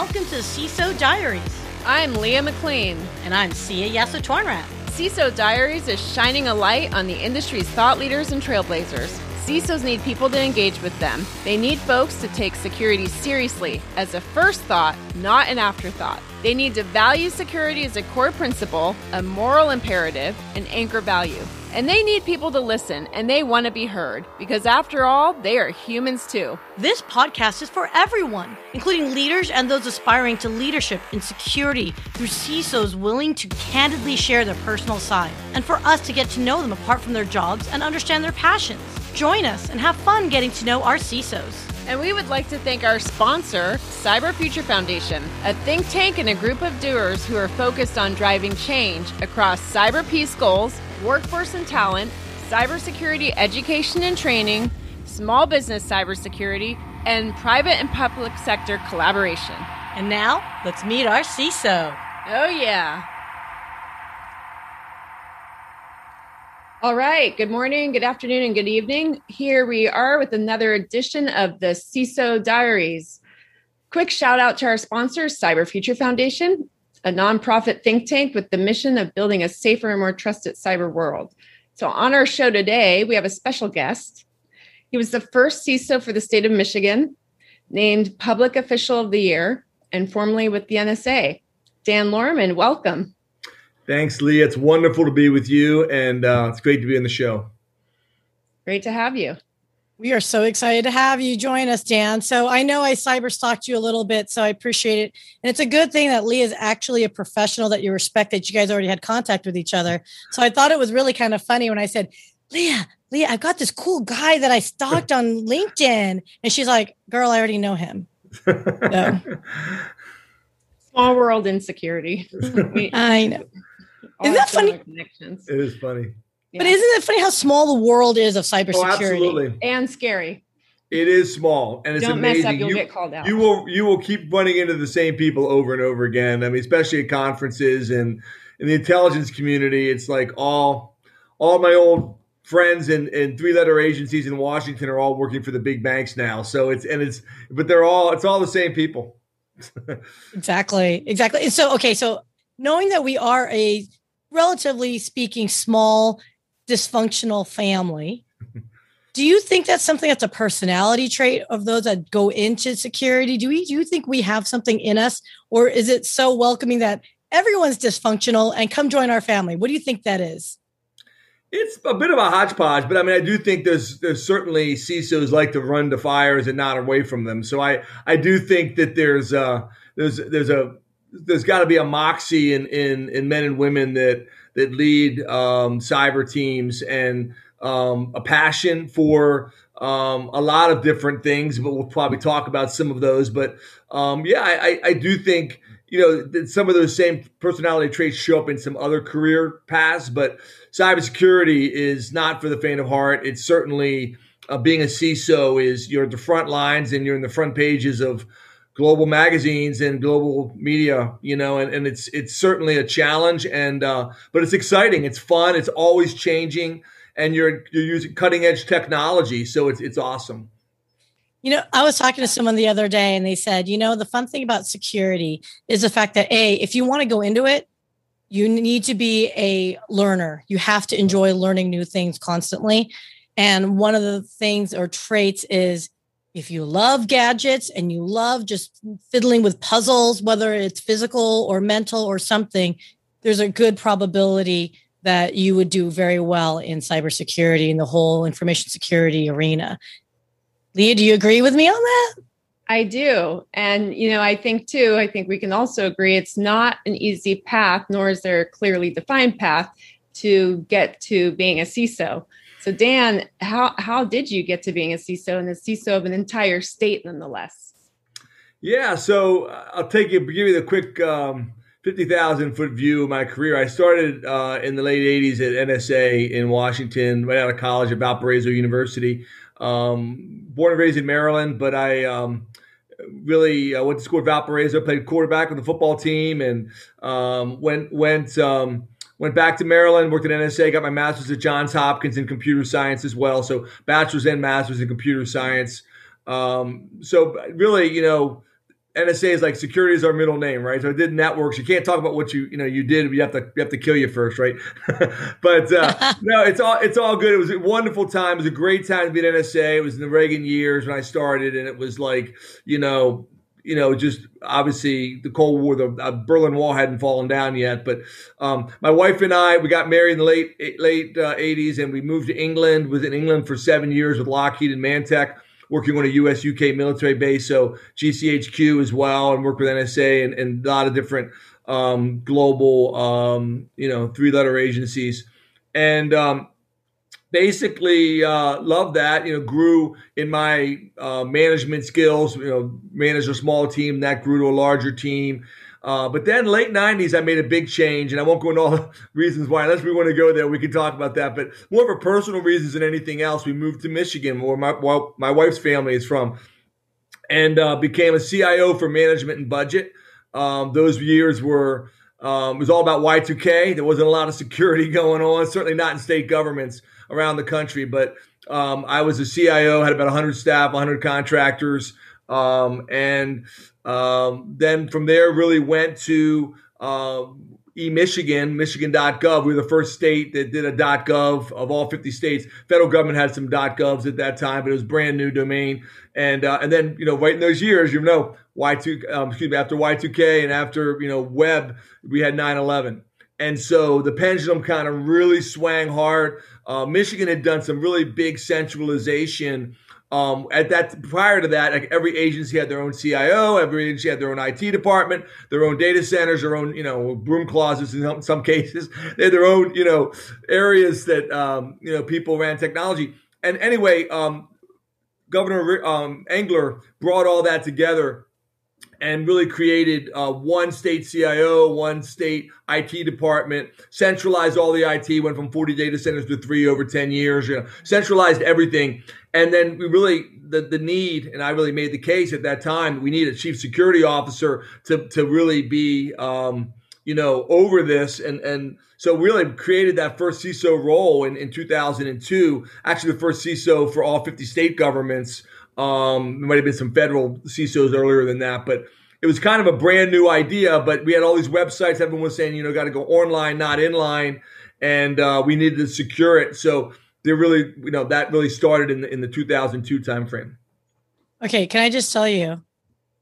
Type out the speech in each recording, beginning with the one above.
welcome to CISO Diaries. I'm Leah McLean. And I'm Sia Yasatornrat. CISO Diaries is shining a light on the industry's thought leaders and trailblazers. CISOs need people to engage with them. They need folks to take security seriously as a first thought, not an afterthought. They need to value security as a core principle, a moral imperative, an anchor value. And they need people to listen and they want to be heard because, after all, they are humans too. This podcast is for everyone, including leaders and those aspiring to leadership in security through CISOs willing to candidly share their personal side, and for us to get to know them apart from their jobs and understand their passions. Join us and have fun getting to know our CISOs. And we would like to thank our sponsor, Cyber Future Foundation, a think tank and a group of doers who are focused on driving change across cyber peace goals workforce and talent, cybersecurity education and training, small business cybersecurity, and private and public sector collaboration. And now, let's meet our CISO. Oh, yeah. All right. Good morning, good afternoon, and good evening. Here we are with another edition of the CISO Diaries. Quick shout out to our sponsor, Cyber Future Foundation, a nonprofit think tank with the mission of building a safer and more trusted cyber world. So, on our show today, we have a special guest. He was the first CISO for the state of Michigan, named Public Official of the Year, and formerly with the NSA. Dan Lohrmann, welcome. Thanks, Lee. It's wonderful to be with you, and uh, it's great to be on the show. Great to have you. We are so excited to have you join us, Dan. So I know I cyber stalked you a little bit, so I appreciate it. And it's a good thing that Lee is actually a professional that you respect that you guys already had contact with each other. So I thought it was really kind of funny when I said, Leah, Leah, I've got this cool guy that I stalked on LinkedIn. And she's like, girl, I already know him. So. Small world insecurity. I know. Isn't that funny? Connections. It is funny. But isn't it funny how small the world is of cybersecurity? Oh, absolutely. And scary. It is small, and it's Don't amazing. Mess up, you'll you, get called out. You will you will keep running into the same people over and over again. I mean, especially at conferences and in the intelligence community. It's like all all my old friends and, and three letter agencies in Washington are all working for the big banks now. So it's and it's but they're all it's all the same people. exactly. Exactly. And so okay, so knowing that we are a relatively speaking small dysfunctional family. Do you think that's something that's a personality trait of those that go into security? Do we do you think we have something in us, or is it so welcoming that everyone's dysfunctional and come join our family? What do you think that is? It's a bit of a hodgepodge, but I mean, I do think there's there's certainly CISOs like to run to fires and not away from them. So I I do think that there's uh there's there's a there's got to be a moxie in, in in men and women that that lead um, cyber teams and um, a passion for um, a lot of different things. But we'll probably talk about some of those. But um, yeah, I, I, do think you know that some of those same personality traits show up in some other career paths. But cybersecurity is not for the faint of heart. It's certainly uh, being a CISO is you're at the front lines and you're in the front pages of global magazines and global media, you know, and, and it's it's certainly a challenge and uh, but it's exciting, it's fun, it's always changing, and you're you're using cutting edge technology, so it's it's awesome. You know, I was talking to someone the other day and they said, you know, the fun thing about security is the fact that A, if you want to go into it, you need to be a learner. You have to enjoy learning new things constantly. And one of the things or traits is if you love gadgets and you love just fiddling with puzzles, whether it's physical or mental or something, there's a good probability that you would do very well in cybersecurity and the whole information security arena. Leah, do you agree with me on that? I do. And, you know, I think too, I think we can also agree it's not an easy path, nor is there a clearly defined path to get to being a CISO. So Dan, how how did you get to being a CISO and a CISO of an entire state, nonetheless? Yeah, so uh, I'll take you give you the quick um, fifty thousand foot view of my career. I started uh, in the late '80s at NSA in Washington, right out of college at Valparaiso University. Um, born and raised in Maryland, but I um, really uh, went to school at Valparaiso, played quarterback on the football team, and um, went went um, Went back to Maryland, worked at NSA, got my master's at Johns Hopkins in computer science as well. So bachelor's and master's in computer science. Um, so really, you know, NSA is like security is our middle name, right? So I did networks. You can't talk about what you you know you did. You have to you have to kill you first, right? but uh, no, it's all it's all good. It was a wonderful time. It was a great time to be at NSA. It was in the Reagan years when I started, and it was like you know you know, just obviously the Cold War, the uh, Berlin Wall hadn't fallen down yet. But um, my wife and I, we got married in the late late uh, 80s, and we moved to England. Was in England for seven years with Lockheed and Mantech, working on a U.S. UK military base, so GCHQ as well, and worked with NSA and, and a lot of different um, global, um, you know, three letter agencies. And um, basically uh, loved that. You know, grew in my uh, management skills. You know, managed a small team that grew to a larger team. Uh, but then late 90s, I made a big change, and I won't go into all the reasons why. Unless we want to go there, we can talk about that. But more for personal reasons than anything else, we moved to Michigan, where my well, my wife's family is from, and uh, became a CIO for management and budget. Um, those years were um, it was all about Y2K. There wasn't a lot of security going on, certainly not in state governments around the country. But um, I was a CIO, had about 100 staff, 100 contractors, um, and um, then from there really went to uh, eMichigan, Michigan.gov. We were the first state that did a .gov of all 50 states. Federal government had some .govs at that time, but it was brand new domain. And uh, and then you know right in those years, you know Y2 um, excuse me after Y2K and after you know web, we had 9/11. And so the pendulum kind of really swang hard. Uh, Michigan had done some really big centralization. Um, at that prior to that, like every agency had their own CIO, every agency had their own IT department, their own data centers, their own you know broom closets in some, cases. They had their own you know areas that um, you know people ran technology. And anyway, um, Governor um, Engler brought all that together and really created uh, one state CIO, one state IT department, centralized all the IT, went from 40 data centers to three over 10 years, you know, centralized everything. And then we really, the, the need, and I really made the case at that time, we need a chief security officer to, to really be, um, you know, over this. And, and so we really created that first CISO role in, in 2002, actually the first CISO for all 50 state governments. Um, there might have been some federal CISOs earlier than that, but it was kind of a brand new idea. But we had all these websites. Everyone was saying, you know, got to go online, not inline, and uh, we needed to secure it. So they really, you know, that really started in the in the 2002 timeframe. Okay, can I just tell you,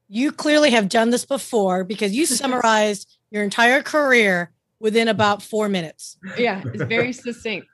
you clearly have done this before because you summarized your entire career within about four minutes. Yeah, it's very succinct.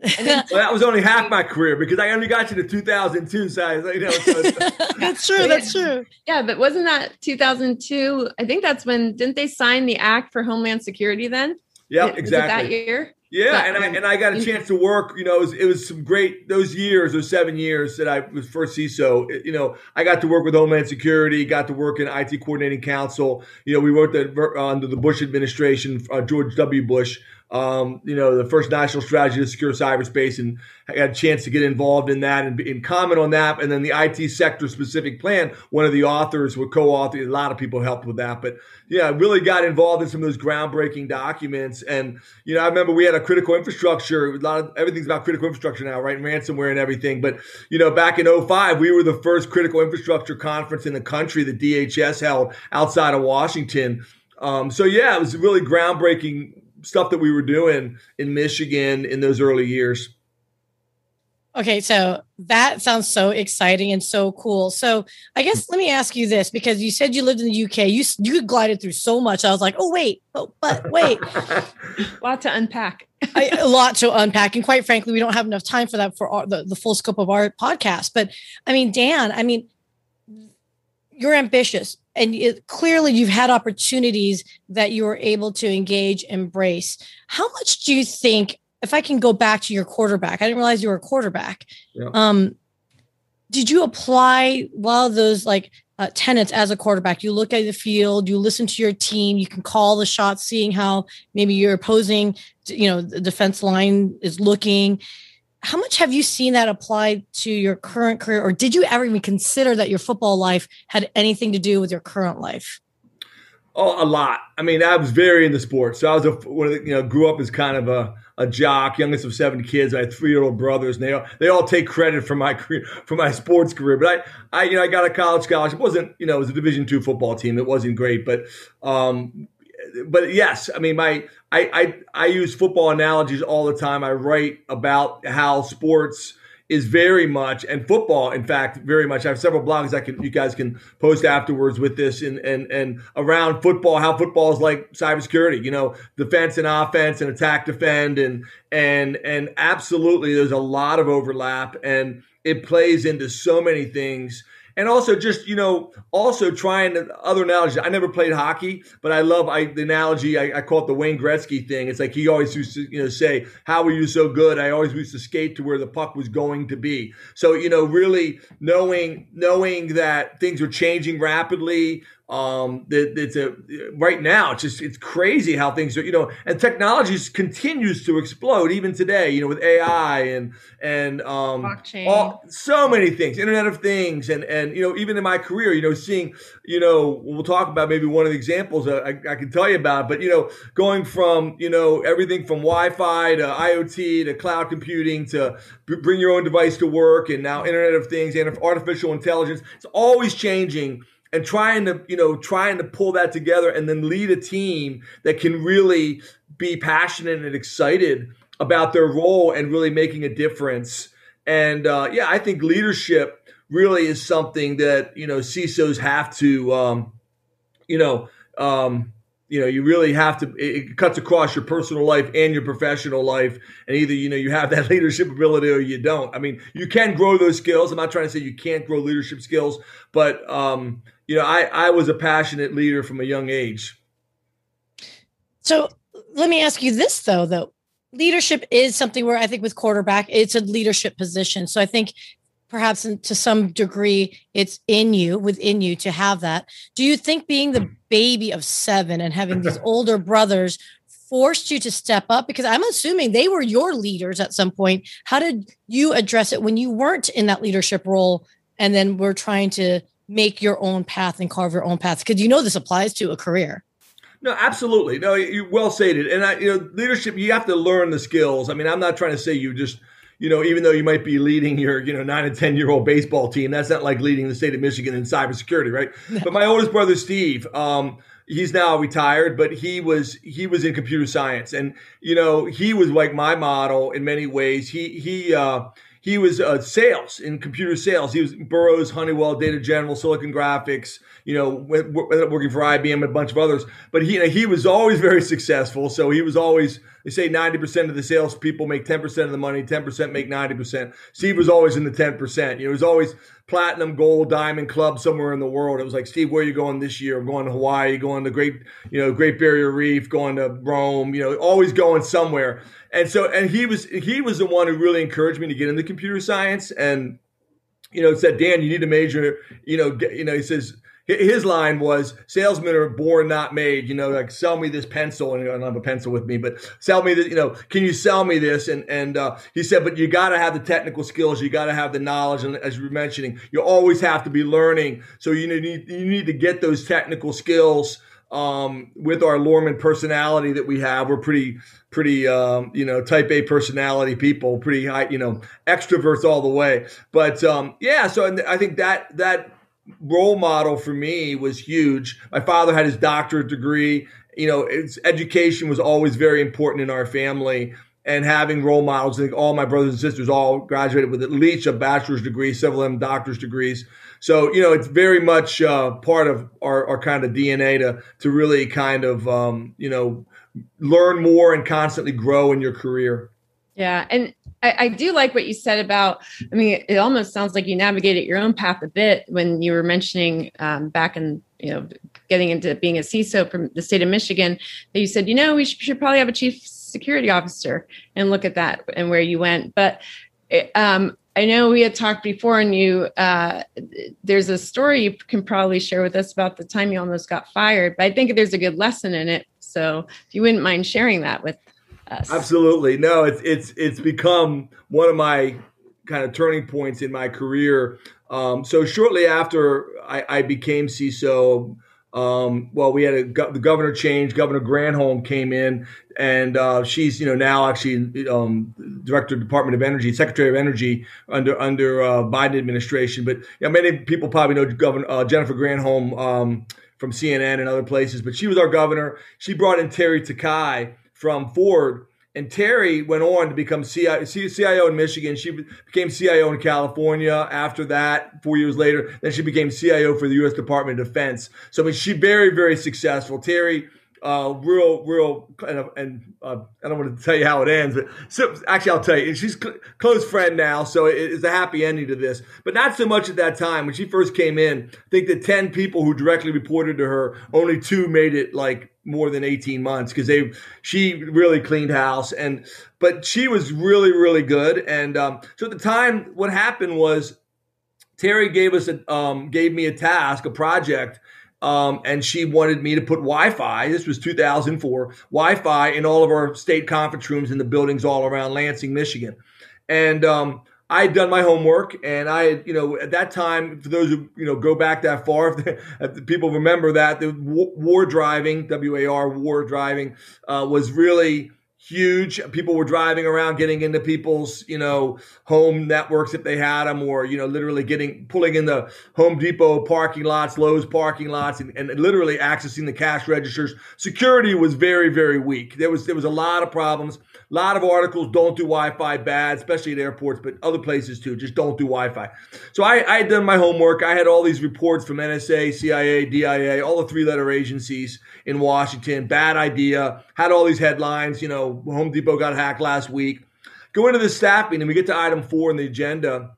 Then, well, that was only half my career because I only got you to 2002. So, you know, so that's true. That's true. Yeah, but wasn't that 2002? I think that's when didn't they sign the Act for Homeland Security then? Yeah, exactly. that year. Yeah, and I and I got a chance to work. You know, it was, it was some great those years, those seven years that I was first CISO. You know, I got to work with Homeland Security, got to work in IT Coordinating Council. You know, we worked at, under the Bush administration, uh, George W. Bush um, you know, the first national strategy to secure cyberspace, and I had a chance to get involved in that and, and comment on that. And then the IT sector specific plan, one of the authors were co-authored. A lot of people helped with that, but yeah, I really got involved in some of those groundbreaking documents. And you know, I remember we had a critical infrastructure. A lot of everything's about critical infrastructure now, right? Ransomware and everything. But you know, back in 05, we were the first critical infrastructure conference in the country that DHS held outside of Washington. Um, so yeah, it was really groundbreaking stuff that we were doing in Michigan in those early years. Okay, so that sounds so exciting and so cool. So I guess let me ask you this because you said you lived in the UK. You you glided through so much. I was like, oh wait, oh, but wait, a lot to unpack. I, a lot to unpack, and quite frankly, we don't have enough time for that for our, the the full scope of our podcast. But I mean, Dan, I mean, you're ambitious and it, clearly you've had opportunities that you were able to engage embrace. How much do you think if i can go back to your quarterback i didn't realize you were a quarterback. Yeah. um, did you apply well those like uh, tenets as a quarterback? You look at the field you listen to your team you can call the shots seeing how maybe your opposing you know the defense line is looking how much have you seen that applied to your current career or did you ever even consider that your football life had anything to do with your current life Oh, a lot. I mean, I was very into sports. So I was a one of the, you know grew up as kind of a a jock, youngest of seven kids. I had three year old brothers, and they all, they all take credit for my career, for my sports career. But I, I you know I got a college scholarship. It wasn't you know it was a Division two football team. It wasn't great, but um, but yes, I mean my I, I I use football analogies all the time. I write about how sports is very much, and football, in fact, very much. I have several blogs I can you guys can post afterwards with this and and and around football, how football is like cybersecurity. You know, defense and offense and attack, defend, and and and absolutely, there's a lot of overlap, and it plays into so many things and also just you know also trying other analogies. I never played hockey but i love I, the analogy I, I, call it the wayne gretzky thing. It's like he always used to you know say how were you so good? I always used to skate to where the puck was going to be. So you know really knowing knowing that things are changing rapidly um, that it's a right now. It's just it's crazy how things are, you know, and technology continues to explode even today. You know, with AI and and um, all, so many things, Internet of Things, and and you know, even in my career, you know, seeing, you know, we'll talk about maybe one of the examples I, I can tell you about, but you know, going from you know everything from Wi-Fi to IoT to cloud computing to bring your own device to work, and now Internet of Things and artificial intelligence, it's always changing and trying to you know trying to pull that together and then lead a team that can really be passionate and excited about their role and really making a difference. And uh, yeah i think leadership really is something that you know cisos have to um, you know um, you know you really have to it cuts across your personal life and your professional life. And either you know you have that leadership ability or you don't. I mean you can grow those skills. I'm not trying to say you can't grow leadership skills but um, you know, I, I was a passionate leader from a young age. So let me ask you this though, though. Leadership is something where I think with quarterback, it's a leadership position. So I think perhaps to some degree it's in you within you to have that do you think being the hmm. baby of seven and having these older brothers forced you to step up because i'm assuming they were your leaders at some point how did you address it when you weren't in that leadership role and then we're trying to make your own path and carve your own path because you know this applies to a career no, absolutely. No, you well stated. And I, you know, leadership, you have to learn the skills. I mean, I'm not trying to say you just, you know, even though you might be leading your, you know, nine and ten year old baseball team, that's not like leading the state of Michigan in cybersecurity, right? No. But my oldest brother, Steve, um, he's now retired, but he was he was in computer science, and you know, he was like my model in many ways. He he. Uh, he was uh, sales in computer sales. He was Burroughs, Honeywell, Data General, Silicon Graphics. You know, working for IBM and a bunch of others. But he you know, he was always very successful. So he was always they say ninety percent of the salespeople make ten percent of the money, ten percent make ninety percent. Steve was always in the ten percent. You know, he was always platinum, gold, diamond club somewhere in the world. It was like, Steve, where are you going this year? I'm going to Hawaii, going to Great, you know, Great Barrier Reef, going to Rome. You know, always going somewhere. And so, and he was he was the one who really encouraged me to get into computer science, and you know, said, Dan, you need to major. You know, get, you know, he says his line was salesmen are born not made. You know like sell me this pencil. And i don't have a pencil with me but sell me this you know can you sell me this? And and uh, he said but you got to have the technical skills. You got to have the knowledge. And as you were mentioning you always have to be learning. So you need you need to get those technical skills um, with our Lohrmann personality that we have, we're pretty, pretty, um, you know, type A personality people, pretty high, you know, extroverts all the way. But um, yeah, so I think that that role model for me was huge. My father had his doctorate degree. You know, education was always very important in our family. And having role models, I think all my brothers and sisters all graduated with at least a bachelor's degree, several of them doctor's degrees. So you know, it's very much uh, part of our, our, kind of DNA to to really kind of um, you know learn more and constantly grow in your career. Yeah, and I, I, do like what you said about. I mean, it almost sounds like you navigated your own path a bit when you were mentioning um, back in you know getting into being a CISO from the state of Michigan. That you said, you know, we should, should probably have a chief security officer and look at that and where you went. But um, I know we had talked before, and you uh, there's a story you can probably share with us about the time you almost got fired. But I think there's a good lesson in it. So if you wouldn't mind sharing that with us, absolutely. No, it's it's it's become one of my kind of turning points in my career. Um, so shortly after I, I became CISO, Um, well, we had a, the governor change. Governor Granholm came in, and uh, she's you know now actually um, director of Department of Energy, Secretary of Energy under under uh, Biden administration. But know, many people probably know Governor uh, Jennifer Granholm um, from CNN and other places. But she was our governor. She brought in Teri Takai from Ford and Teri went on to become CIO in Michigan. She became CIO in California after that, four years later. Then she became CIO for the U.S. Department of Defense. So, I mean, she's very, very successful. Teri, uh, real, real, and, and uh, I don't want to tell you how it ends, but so, actually, I'll tell you. She's cl- close friend now, so it, it's a happy ending to this. But not so much at that time when she first came in. I think the ten people who directly reported to her, only two made it like more than 18 months because they she really cleaned house and but she was really really good. And um, so at the time what happened was teri gave us a um, gave me a task a project um, and she wanted me to put wi-fi this was 2004 wi-fi in all of our state conference rooms in the buildings all around lansing michigan. And um, I had done my homework, and I had, you know, at that time, for those who you know go back that far, if, the, people remember that the war driving, W A R, war driving, uh, was really huge. People were driving around, getting into people's, you know, home networks if they had them, or you know, literally getting pulling in the Home Depot parking lots, Lowe's parking lots, and, and literally accessing the cash registers. Security was very, very weak. There was there was a lot of problems. A lot of articles don't do Wi-Fi bad, especially at airports, but other places too. Just don't do Wi-Fi. So I, I had done my homework. I had all these reports from NSA, CIA, DIA, all the three-letter agencies in Washington. Bad idea. Had all these headlines. You know, Home Depot got hacked last week. Go into the staffing, and we get to item four in the agenda.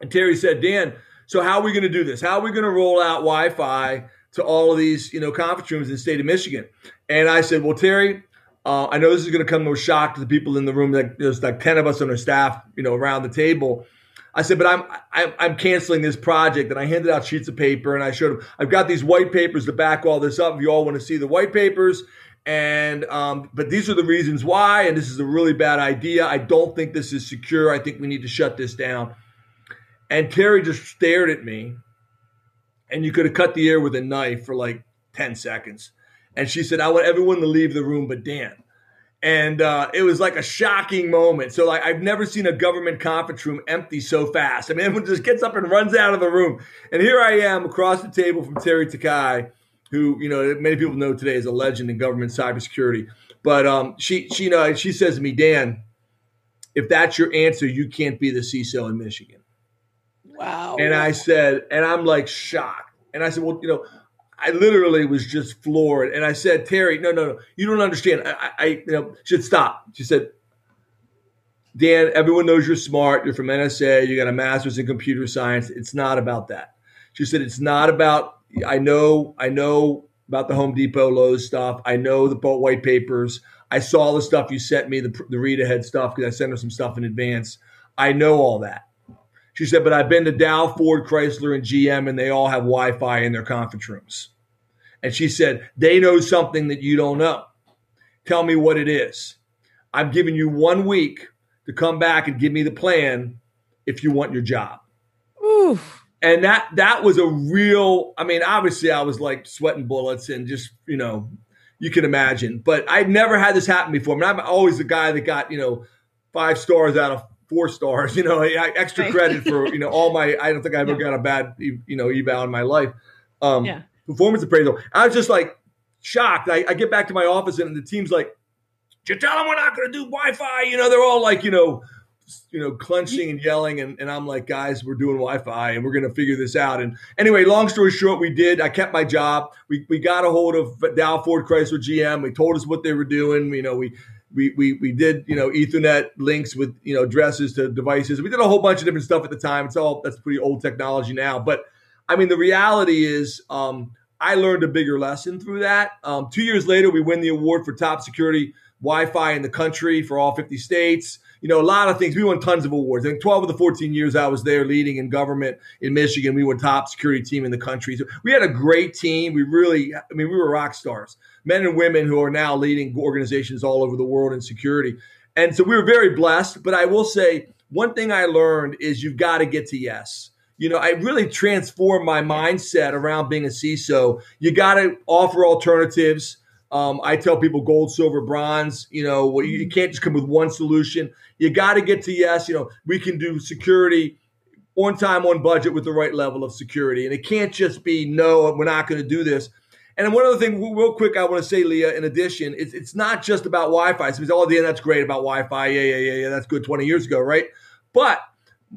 And Teri said, Dan, so how are we going to do this? How are we going to roll out Wi-Fi to all of these, you know, conference rooms in the state of Michigan? And I said, well, Teri, uh, I know this is going to come no shock to the people in the room. That there's like ten of us on our staff, you know, around the table. I said, but I'm, I'm I'm canceling this project, and I handed out sheets of paper, and I showed them. I've got these white papers to back all this up. If you all want to see the white papers, and um, but these are the reasons why, and this is a really bad idea. I don't think this is secure. I think we need to shut this down. And Teri just stared at me, and you could have cut the air with a knife for like ten seconds. And she said, I want everyone to leave the room but Dan. And uh, it was like a shocking moment. So, like, I've never seen a government conference room empty so fast. I mean, everyone just gets up and runs out of the room. And here I am across the table from Teri Takai, who, you know, many people know today is a legend in government cybersecurity. But um, she, she, you know, she says to me, Dan, if that's your answer, you can't be the CISO in Michigan. Wow. And I said, and I'm like shocked. And I said, well, you know, I literally was just floored. And I said, Teri, no, no, no, you don't understand. I, I you know, should stop. She said, Dan, everyone knows you're smart. You're from NSA. You got a master's in computer science. It's not about that. She said, it's not about, I know, I know about the Home Depot Lowe's stuff. I know the boat white papers. I saw the stuff you sent me, the, the read ahead stuff, because I sent her some stuff in advance. I know all that. She said, but I've been to Dow, Ford, Chrysler, and GM, and they all have Wi Fi in their conference rooms. And she said, they know something that you don't know. Tell me what it is. I'm giving you one week to come back and give me the plan if you want your job. Ooh. And that that was a real, I mean, obviously I was like sweating bullets and just, you know, you can imagine. But I'd never had this happen before. I mean, I'm always the guy that got, you know, five stars out of four stars, you know, extra credit for, you know, all my, I don't think I ever yeah. got a bad, you know, eval in my life. Um, yeah. Performance appraisal. I was just like shocked. I, I get back to my office and the team's like, you tell them we're not going to do Wi-Fi. You know, they're all like, you know, you know, clenching and yelling. And, and I'm like, guys, we're doing Wi-Fi and we're going to figure this out. And anyway, long story short, we did. I kept my job. We, we got a hold of Dow Ford Chrysler GM. We told us what they were doing. You know, we we, we we did you know Ethernet links with you know addresses to devices. We did a whole bunch of different stuff at the time. It's all that's pretty old technology now. But I mean, the reality is, um, I learned a bigger lesson through that. Um, two years later, we win the award for top security Wi-Fi in the country for all 50 states. You know, a lot of things. We won tons of awards. I think 12 of the 14 years I was there leading in government in Michigan, we were top security team in the country. So we had a great team. We really, I mean, we were rock stars men and women who are now leading organizations all over the world in security. And so we were very blessed. But I will say one thing I learned is you've got to get to yes. you know, I really transformed my mindset around being a CISO. You got to offer alternatives. Um, I tell people gold, silver, bronze. You know, you can't just come with one solution. You got to get to yes. You know, we can do security on time, on budget, with the right level of security, and it can't just be no. We're not going to do this. And one other thing, real quick, I want to say, Leah. In addition, it's, it's not just about Wi-Fi. So, oh, yeah, that's great about Wi-Fi. Yeah, yeah, yeah, yeah. That's good. Twenty years ago, right? But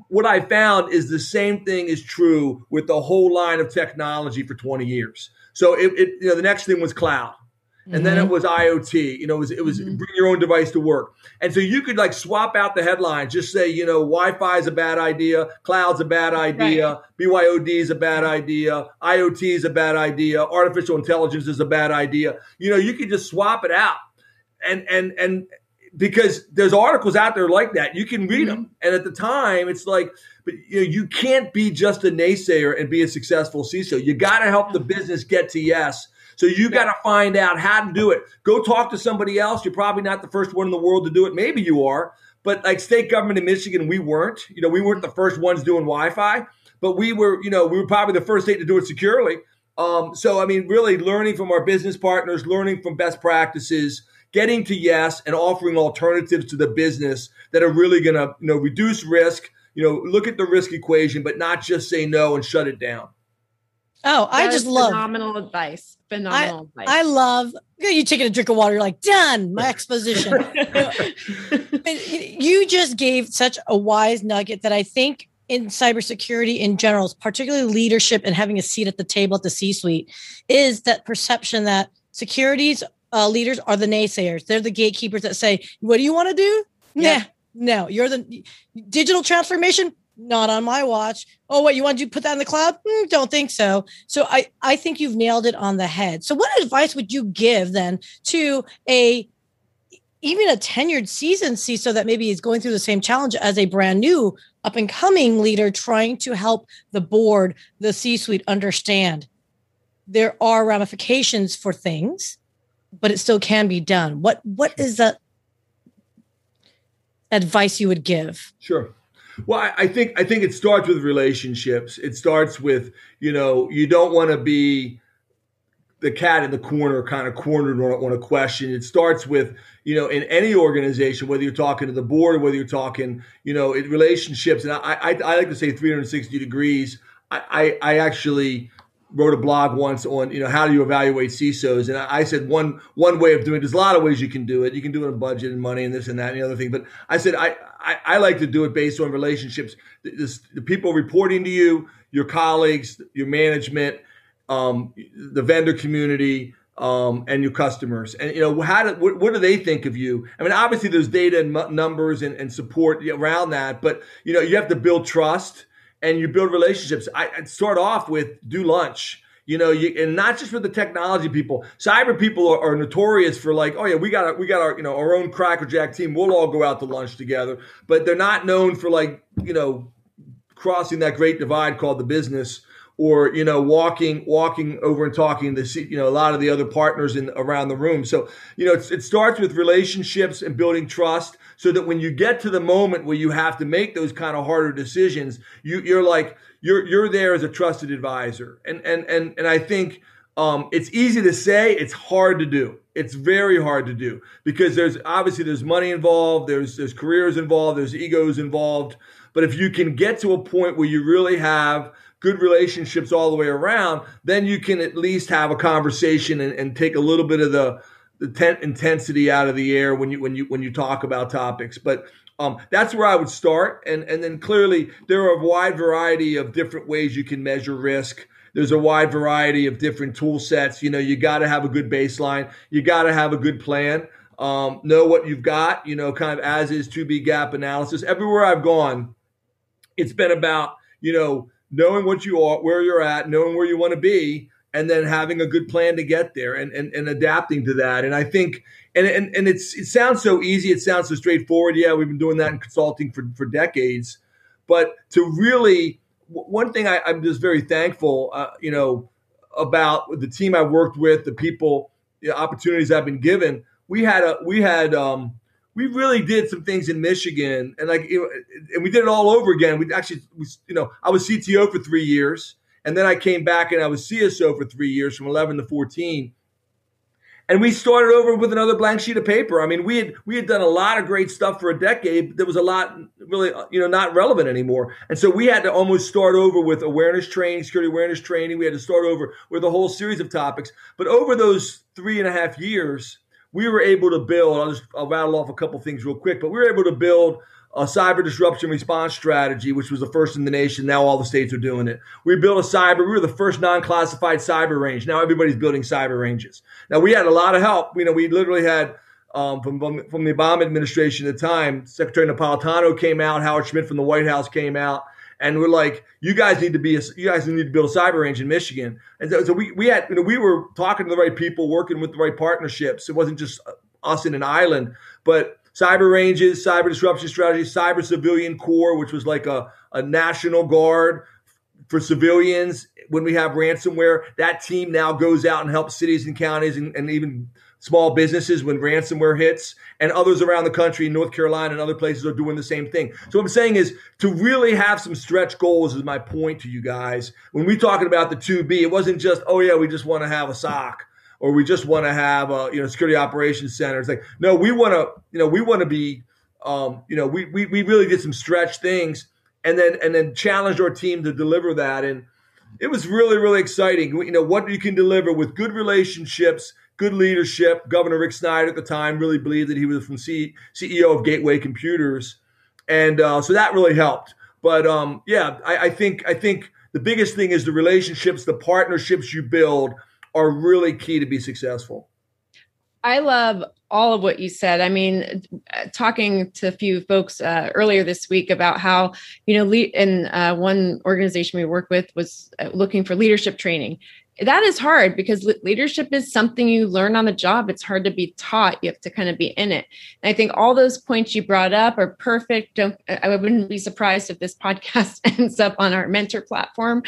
what I found is the same thing is true with the whole line of technology for 20 years. So it, it you know, the next thing was cloud. And mm-hmm. then it mm-hmm. was IoT. You know, it was, it was mm-hmm. bring your own device to work. And so you could like swap out the headlines, just say, you know, Wi-Fi is a bad idea, cloud's a bad idea, right. BYOD is a bad idea, IoT is a bad idea, artificial intelligence is a bad idea. You know, you could just swap it out. And and and because there's articles out there like that, you can read mm-hmm. them. And at the time, it's like, but you know, you can't be just a naysayer and be a successful CISO. You got to help the business get to yes so you got to find out how to do it. Go talk to somebody else. You're probably not the first one in the world to do it. Maybe you are, but like state government in Michigan, we weren't. You know, we weren't the first ones doing Wi-Fi, but we were. You know, we were probably the first state to do it securely. Um, so I mean, really learning from our business partners, learning from best practices, getting to yes, and offering alternatives to the business that are really going to you know reduce risk. You know, look at the risk equation, but not just say no and shut it down. Oh, I just love phenomenal advice. Phenomenal I, advice. I love you taking a drink of water. You're like done. My exposition. you just gave such a wise nugget that I think in cybersecurity in general, particularly leadership and having a seat at the table at the C-suite, is that perception that securities uh, leaders are the naysayers. They're the gatekeepers that say, "What do you want to do?" Yeah. No, you're the digital transformation not on my watch. Oh, what you want to put that in the cloud? Mm, don't think so. So I I think you've nailed it on the head. So what advice would you give then to a even a tenured seasoned CISO that maybe is going through the same challenge as a brand new up and coming leader trying to help the board, the C-suite understand there are ramifications for things, but it still can be done. What what is the advice you would give? Sure. Well, I, I think I think it starts with relationships. It starts with you know you don't want to be the cat in the corner, kind of cornered on, a question. It starts with you know in any organization, whether you're talking to the board or whether you're talking you know in relationships. And I I, I like to say 360 degrees. I, I, I actually wrote a blog once on you know how do you evaluate CISOs, and I said one one way of doing it. There's a lot of ways you can do it. You can do it on budget and money and this and that and the other thing. But I said I I, I like to do it based on relationships. The, the, people reporting to you, your colleagues, your management, um, the vendor community. Um, and your customers, and you know how do, what, what, do they think of you? I mean, obviously there's data and m- numbers and, and support around that, but you know you have to build trust and you build relationships. I, would start off with do lunch. You know, you, and not just with the technology people. Cyber people are, are, notorious for like, oh yeah, we got our, we got our you know our own crackerjack team. We'll all go out to lunch together. But they're not known for like you know crossing that great divide called the business or you know walking walking over and talking to you know a lot of the other partners in around the room so you know it starts with relationships and building trust so that when you get to the moment where you have to make those kind of harder decisions you you're like you're you're there as a trusted advisor. And and and and I think um, it's easy to say it's hard to do. It's very hard to do because there's obviously there's money involved there's there's careers involved there's egos involved. But if you can get to a point where you really have good relationships all the way around, then you can at least have a conversation and, and take a little bit of the the ten- intensity out of the air when you when you when you talk about topics. But um, that's where I would start, and and then clearly there are a wide variety of different ways you can measure risk. There's a wide variety of different tool sets. You know, you got to have a good baseline. You got to have a good plan. Um, know what you've got. You know, kind of as is to be gap analysis. Everywhere I've gone, it's been about you know knowing what you are, where you're at, knowing where you want to be, and then having a good plan to get there and, and, and adapting to that. And I think, and, and, and it's, it sounds so easy. It sounds so straightforward. Yeah, we've been doing that in consulting for, for decades. But to really, one thing I, am just very thankful, uh, you know, about the team I worked with, the people, the opportunities I've been given. We had a, we had, um, we really did some things in Michigan, and like, know, and we did it all over again. We actually, we, you know, I was CTO for three years, and then I came back and I was CSO for three years, from 11 to 14 and we started over with another blank sheet of paper. I mean, we had we had done a lot of great stuff for a decade. There was a lot really, you know, not relevant anymore, and so we had to almost start over with awareness training, security awareness training. We had to start over with a whole series of topics. But over those three and a half years, we were able to build. I'll just I'll rattle off a couple things real quick, but we were able to build a cyber disruption response strategy, which was the first in the nation. Now all the states are doing it. We built a cyber. We were the first non-classified cyber range. Now everybody's building cyber ranges. Now we had a lot of help. You know, we literally had um, from from the Obama administration at the time. Secretary Napolitano came out. Howard Schmidt from the White House came out. And we're like, you guys need to be, a, you guys need to build a cyber range in Michigan. And so, so we, we had, you know, we were talking to the right people, working with the right partnerships. It wasn't just us in an island, but cyber ranges, cyber disruption strategy, cyber civilian corps, which was like a, a national guard for civilians. When we have ransomware, that team now goes out and helps cities and counties and, and even small businesses when ransomware hits, and others around the country, North Carolina and other places are doing the same thing. So what I'm saying is to really have some stretch goals is my point to you guys. When we talking about the 2B, it wasn't just, oh yeah, we just want to have a SOC or we just want to have a you know security operations center. It's like no, we want to you know we want to be um, you know we, we we really did some stretch things and then and then challenged our team to deliver that and it was really really exciting. You know what you can deliver with good relationships. Good leadership. Governor Rick Snyder at the time really believed that he was from C- CEO of Gateway Computers, and uh, so that really helped. But um, yeah, I, I think I think the biggest thing is the relationships, the partnerships you build are really key to be successful. I love all of what you said. I mean, talking to a few folks uh, earlier this week about how, you know, le- in uh, one organization we work with was uh, looking for leadership training. That is hard because leadership is something you learn on the job. It's hard to be taught. You have to kind of be in it. And I think all those points you brought up are perfect. Don't, I wouldn't be surprised if this podcast ends up on our mentor platform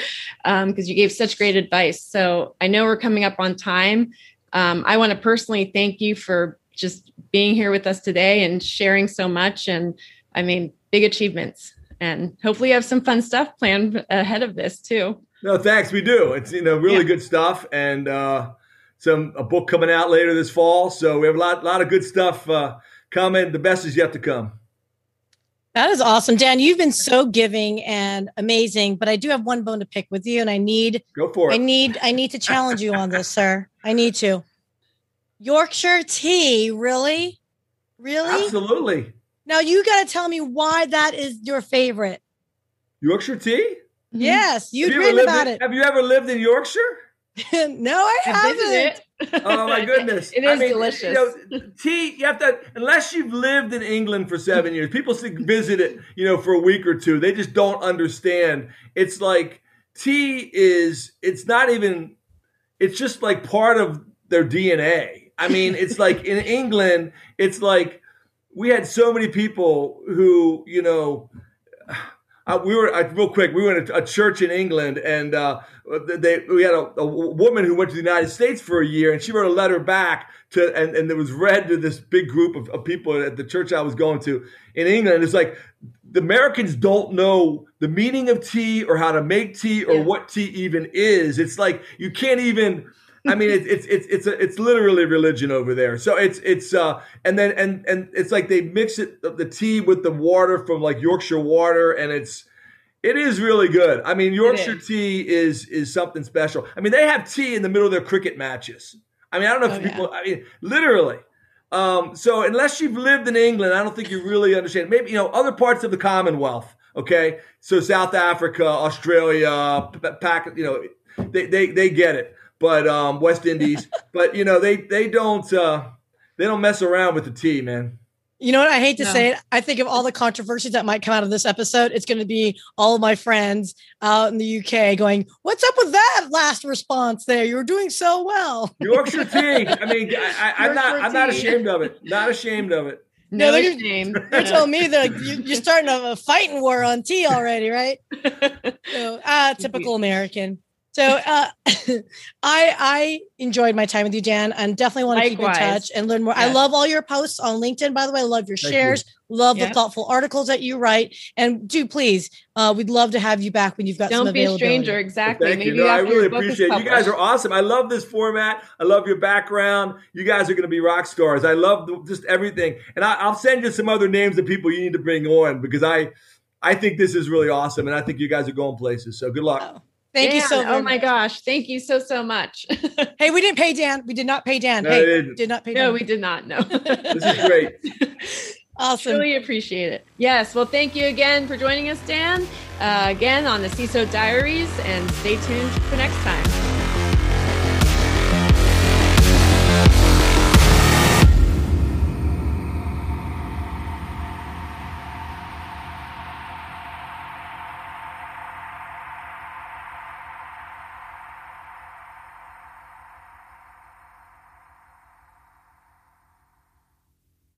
because um, you gave such great advice. So I know we're coming up on time. Um, I want to personally thank you for just being here with us today and sharing so much. And I mean, big achievements. And hopefully, you have some fun stuff planned ahead of this too. No, thanks. We do. It's you know really yeah. good stuff, and uh, some a book coming out later this fall. So we have a lot lot of good stuff uh, coming. The best is yet to come. That is awesome, Dan. You've been so giving and amazing, but I do have one bone to pick with you, and I need go for it. I need I need to challenge you on this, sir. I need to. Yorkshire tea, really, really, absolutely. Now you got to tell me why that is your favorite. Yorkshire tea. Mm-hmm. Yes, you'd you written about in, it. Have you ever lived in Yorkshire? no, I haven't. oh my goodness! it is I mean, delicious. You know, tea. You have to, unless you've lived in England for seven years. People visit it, you know, for a week or two. They just don't understand. It's like tea is. It's not even. It's just like part of their DNA. I mean, it's like in England. It's like we had so many people who, you know uh, we were uh, real quick. We were in a, a church in England, and uh, they we had a, a, woman who went to the United States for a year, and she wrote a letter back to, and, and it was read to this big group of, of people at the church I was going to in England. It's like the Americans don't know the meaning of tea or how to make tea or yeah. what tea even is. It's like you can't even I mean, it's it's it's it's a, it's literally religion over there. So it's it's uh and then and and it's like they mix it the tea with the water from like Yorkshire water, and it's it is really good. I mean, Yorkshire is. tea is is something special. I mean, they have tea in the middle of their cricket matches. I mean, I don't know if oh, people. Yeah. I mean, literally. Um, so unless you've lived in England, I don't think you really understand. Maybe you know other parts of the Commonwealth. Okay, so South Africa, Australia, Pac, you know, they they they get it but um, West Indies. but you know, they they don't uh, they don't mess around with the tea, man. You know what? I hate to no. say it. I think of all the controversies that might come out of this episode, it's going to be all of my friends out in the UK going, "What's up with that last response there? You were doing so well." Yorkshire tea. I mean, I, am not. I'm not ashamed of it. Not ashamed of it. No, no they're, shame. They're telling me that you, are starting a, fighting war on tea already, right? so, ah, typical American. So uh, I I enjoyed my time with you, Dan, and definitely want to keep in touch and learn more. Yes. I love all your posts on LinkedIn. By the way, I love your Thank shares. You. Love yep. the thoughtful articles that you write. And do please, uh, we'd love to have you back when you've got some. Don't some availability. be a stranger, exactly. Thank Maybe you. No, I really appreciate it. You guys are awesome. I love this format. I love your background. You guys are going to be rock stars. I love the, just everything. And I, will send you some other names of people you need to bring on because I I think this is really awesome, and I think you guys are going places. So good luck. Oh. Thank Dan, you so much. Oh my gosh. Thank you so, so much. hey, we didn't pay Dan. We did not pay Dan. No, hey, did not pay Dan. No, we did not. No. this is great. awesome. Really appreciate it. Yes. Well, thank you again for joining us, Dan, uh, again on the CISO Diaries, and stay tuned for next time.